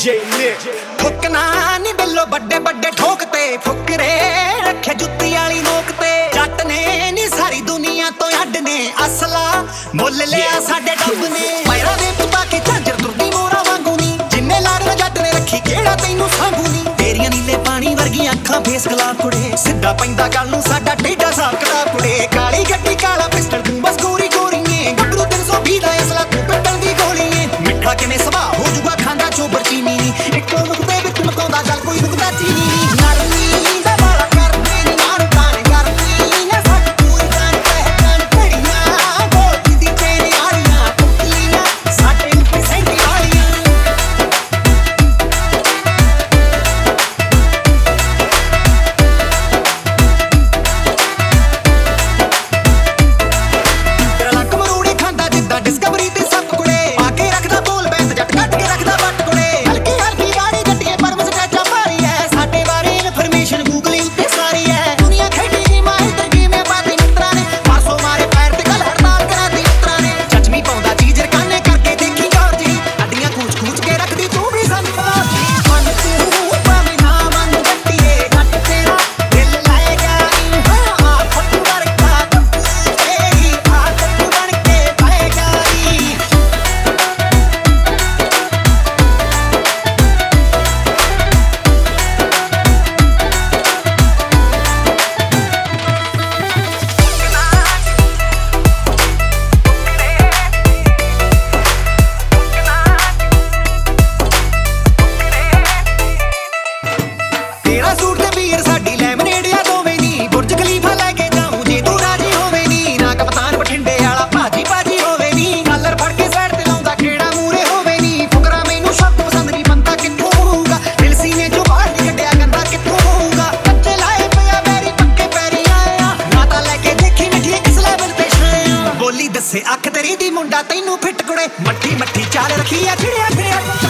DJ Nick ਠੁਕਣਾ ਨਹੀਂ ਬਿੱਲੋ ਵੱਡੇ ਵੱਡੇ ਠੋਕ ਤੇ। ਫੁਕਰੇ ਰੱਖੇ ਜੁੱਤੀ ਵਾਲੀ ਨੋਕ ਤੇ। ਜੱਟ ਨੇ ਨਹੀਂ ਸਾਰੀ ਦੁਨੀਆ ਤੋਂ ਅੱਡ ਨੇ ਅਸਲਾ ਮੁੱਲ ਲਿਆ ਸਾਡੇ ਡੱਬ ਨੇ। ਪੈਰਾਂ ਦੇ ਪਾ ਕੇ ਝਾਂਜਰ ਤੁਰਦੀ ਮੋਰਾ ਵਾਂਗੂ ਨੀ। ਜਿੰਨੇ ਲਾੜ ਜੱਟ ਨੇ ਰੱਖੀ ਕਿਹੜਾ ਤੈਨੂੰ ਸਾਂਭੂ ਨੀ। ਤੇਰੀਆਂ ਨੀਲੇ ਪਾਣੀ ਵਰਗੀਆਂ ਅੱਖਾਂ ਫੇਸ ਗਲਾ ਕੁੜੇ। ਸਿੱਧਾ ਪੈਂਦਾ ਗੱਲ ਨੂੰ ਸਾਡਾ ਟੇਡਾ ਸਾਕਦਾ ਕੁੜੇ। ਕਾਲੀ ਗੱਡੀ ਕਾਲਾ ਪਿਸਟਲ ਤੂੰ ਬਸ ਗੋਰੀ ਗੋਰੀਏ ਗੱਭਰੂ 320 ਦਾ ਅਸਲਾ ਤੂੰ ਪਿੱਟਣ ਦੀ ਗੋਲੀਏ। ਮਿੱਠਾ ਕਿਵੇਂ ਸੁਭਾਅ ਹੋ ਜੂਗਾ ਡਿਸਕਵਰੀ ਤੇ ਛਾਇਆ ਬੋਲੀ ਦੱਸੇ ਅੱਖ ਤੇਰੀ ਦੀ ਮੁੰਡਾ ਤੈਨੂੰ ਫਿੱਟ ਕੁੜੇ ਮੱਠੀ ਮੱਠੀ ਚਾਲ ਰੱਖੀ ਆ ਖਿੜਿਆ ਖਿੜਿਆ